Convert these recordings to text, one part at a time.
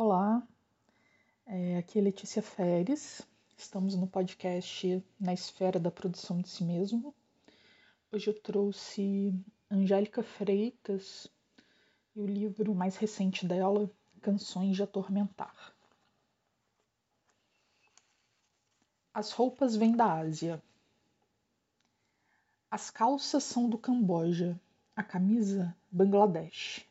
Olá, é, aqui é Letícia Feres, estamos no podcast Na Esfera da Produção de Si Mesmo. Hoje eu trouxe Angélica Freitas e o livro mais recente dela, Canções de Atormentar. As roupas vêm da Ásia. As calças são do Camboja, a camisa, Bangladesh.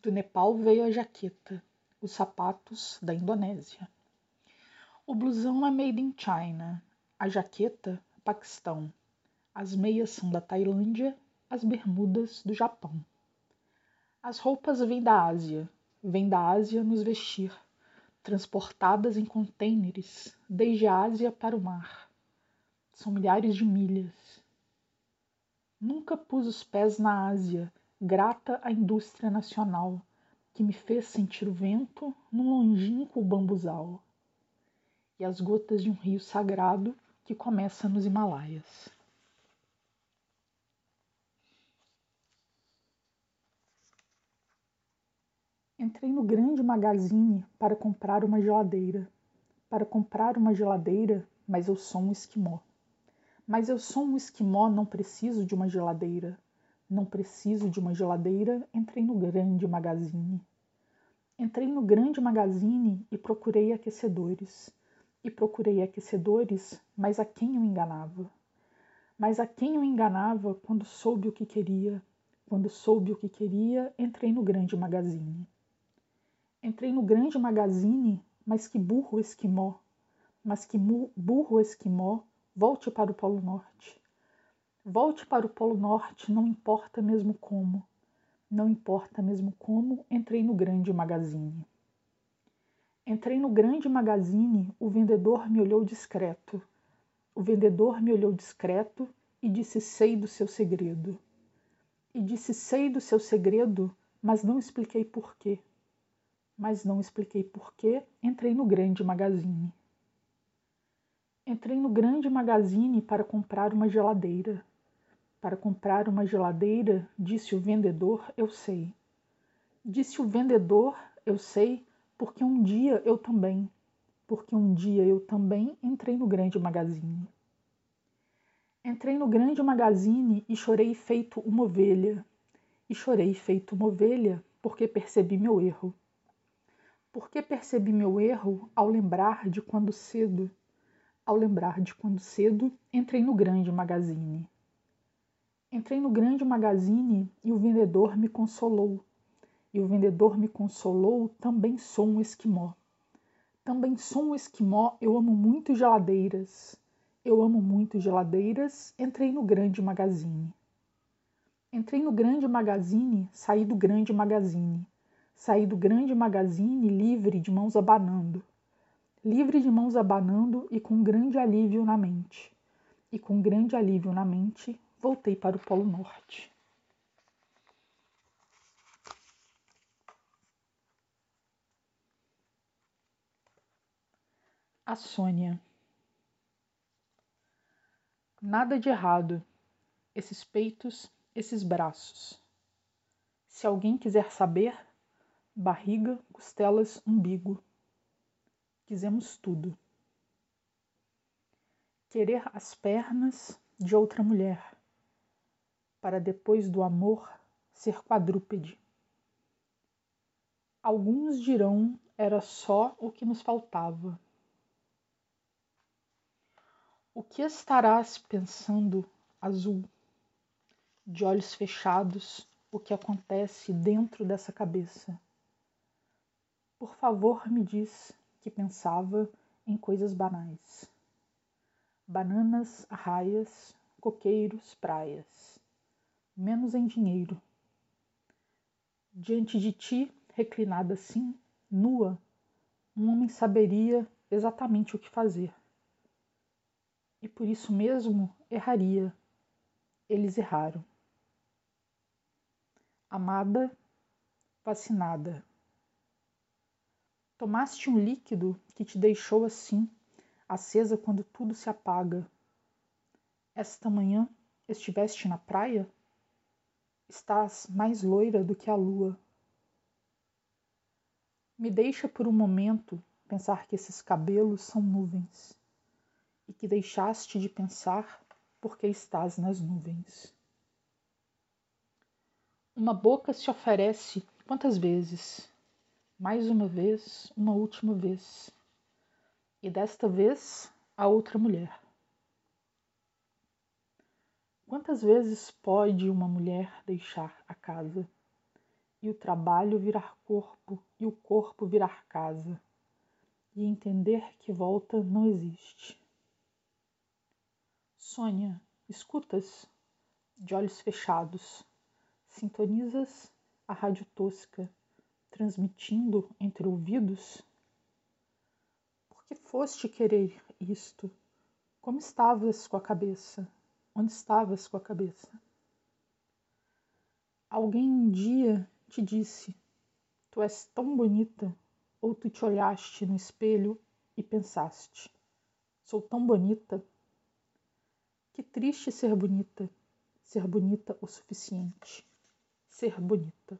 Do Nepal veio a jaqueta os sapatos da Indonésia. O blusão é made in China, a jaqueta, Paquistão. As meias são da Tailândia, as bermudas do Japão. As roupas vêm da Ásia, vêm da Ásia nos vestir, transportadas em contêineres desde a Ásia para o mar. São milhares de milhas. Nunca pus os pés na Ásia, grata à indústria nacional que me fez sentir o vento num longínquo bambuzal e as gotas de um rio sagrado que começa nos Himalaias. Entrei no grande magazine para comprar uma geladeira. Para comprar uma geladeira, mas eu sou um esquimó. Mas eu sou um esquimó, não preciso de uma geladeira. Não preciso de uma geladeira, entrei no grande magazine. Entrei no grande magazine e procurei aquecedores. E procurei aquecedores, mas a quem eu enganava? Mas a quem eu enganava quando soube o que queria? Quando soube o que queria, entrei no grande magazine. Entrei no grande magazine, mas que burro esquimó. Mas que burro esquimó, volte para o Polo Norte. Volte para o Polo Norte, não importa mesmo como. Não importa mesmo como, entrei no grande magazine. Entrei no grande magazine, o vendedor me olhou discreto. O vendedor me olhou discreto e disse: Sei do seu segredo. E disse: Sei do seu segredo, mas não expliquei porquê. Mas não expliquei porquê, entrei no grande magazine. Entrei no grande magazine para comprar uma geladeira. Para comprar uma geladeira, disse o vendedor, eu sei. Disse o vendedor, eu sei, porque um dia eu também, porque um dia eu também entrei no grande magazine. Entrei no grande magazine e chorei feito uma ovelha. E chorei feito uma ovelha porque percebi meu erro. Porque percebi meu erro ao lembrar de quando cedo, ao lembrar de quando cedo entrei no grande magazine. Entrei no grande magazine e o vendedor me consolou. E o vendedor me consolou, também sou um esquimó. Também sou um esquimó, eu amo muito geladeiras. Eu amo muito geladeiras, entrei no grande magazine. Entrei no grande magazine, saí do grande magazine. Saí do grande magazine livre de mãos abanando. Livre de mãos abanando e com grande alívio na mente. E com grande alívio na mente, voltei para o Polo Norte. A Sônia. Nada de errado. Esses peitos, esses braços. Se alguém quiser saber, barriga, costelas, umbigo. Quisemos tudo. Querer as pernas de outra mulher para depois do amor ser quadrúpede. Alguns dirão era só o que nos faltava. O que estarás pensando, azul? De olhos fechados, o que acontece dentro dessa cabeça? Por favor, me diz que pensava em coisas banais. Bananas, arraias, coqueiros, praias menos em dinheiro. Diante de ti, reclinada assim, nua, um homem saberia exatamente o que fazer. E por isso mesmo erraria. Eles erraram. Amada, vacinada. Tomaste um líquido que te deixou assim, acesa quando tudo se apaga. Esta manhã estiveste na praia? Estás mais loira do que a lua. Me deixa por um momento pensar que esses cabelos são nuvens e que deixaste de pensar porque estás nas nuvens. Uma boca se oferece quantas vezes? Mais uma vez, uma última vez. E desta vez a outra mulher. Quantas vezes pode uma mulher deixar a casa e o trabalho virar corpo e o corpo virar casa e entender que volta não existe? Sônia, escutas? De olhos fechados, sintonizas a rádio tosca, transmitindo entre ouvidos? Por que foste querer isto? Como estavas com a cabeça? Onde estavas com a cabeça? Alguém um dia te disse: Tu és tão bonita, ou tu te olhaste no espelho e pensaste: Sou tão bonita. Que triste ser bonita, ser bonita o suficiente, ser bonita.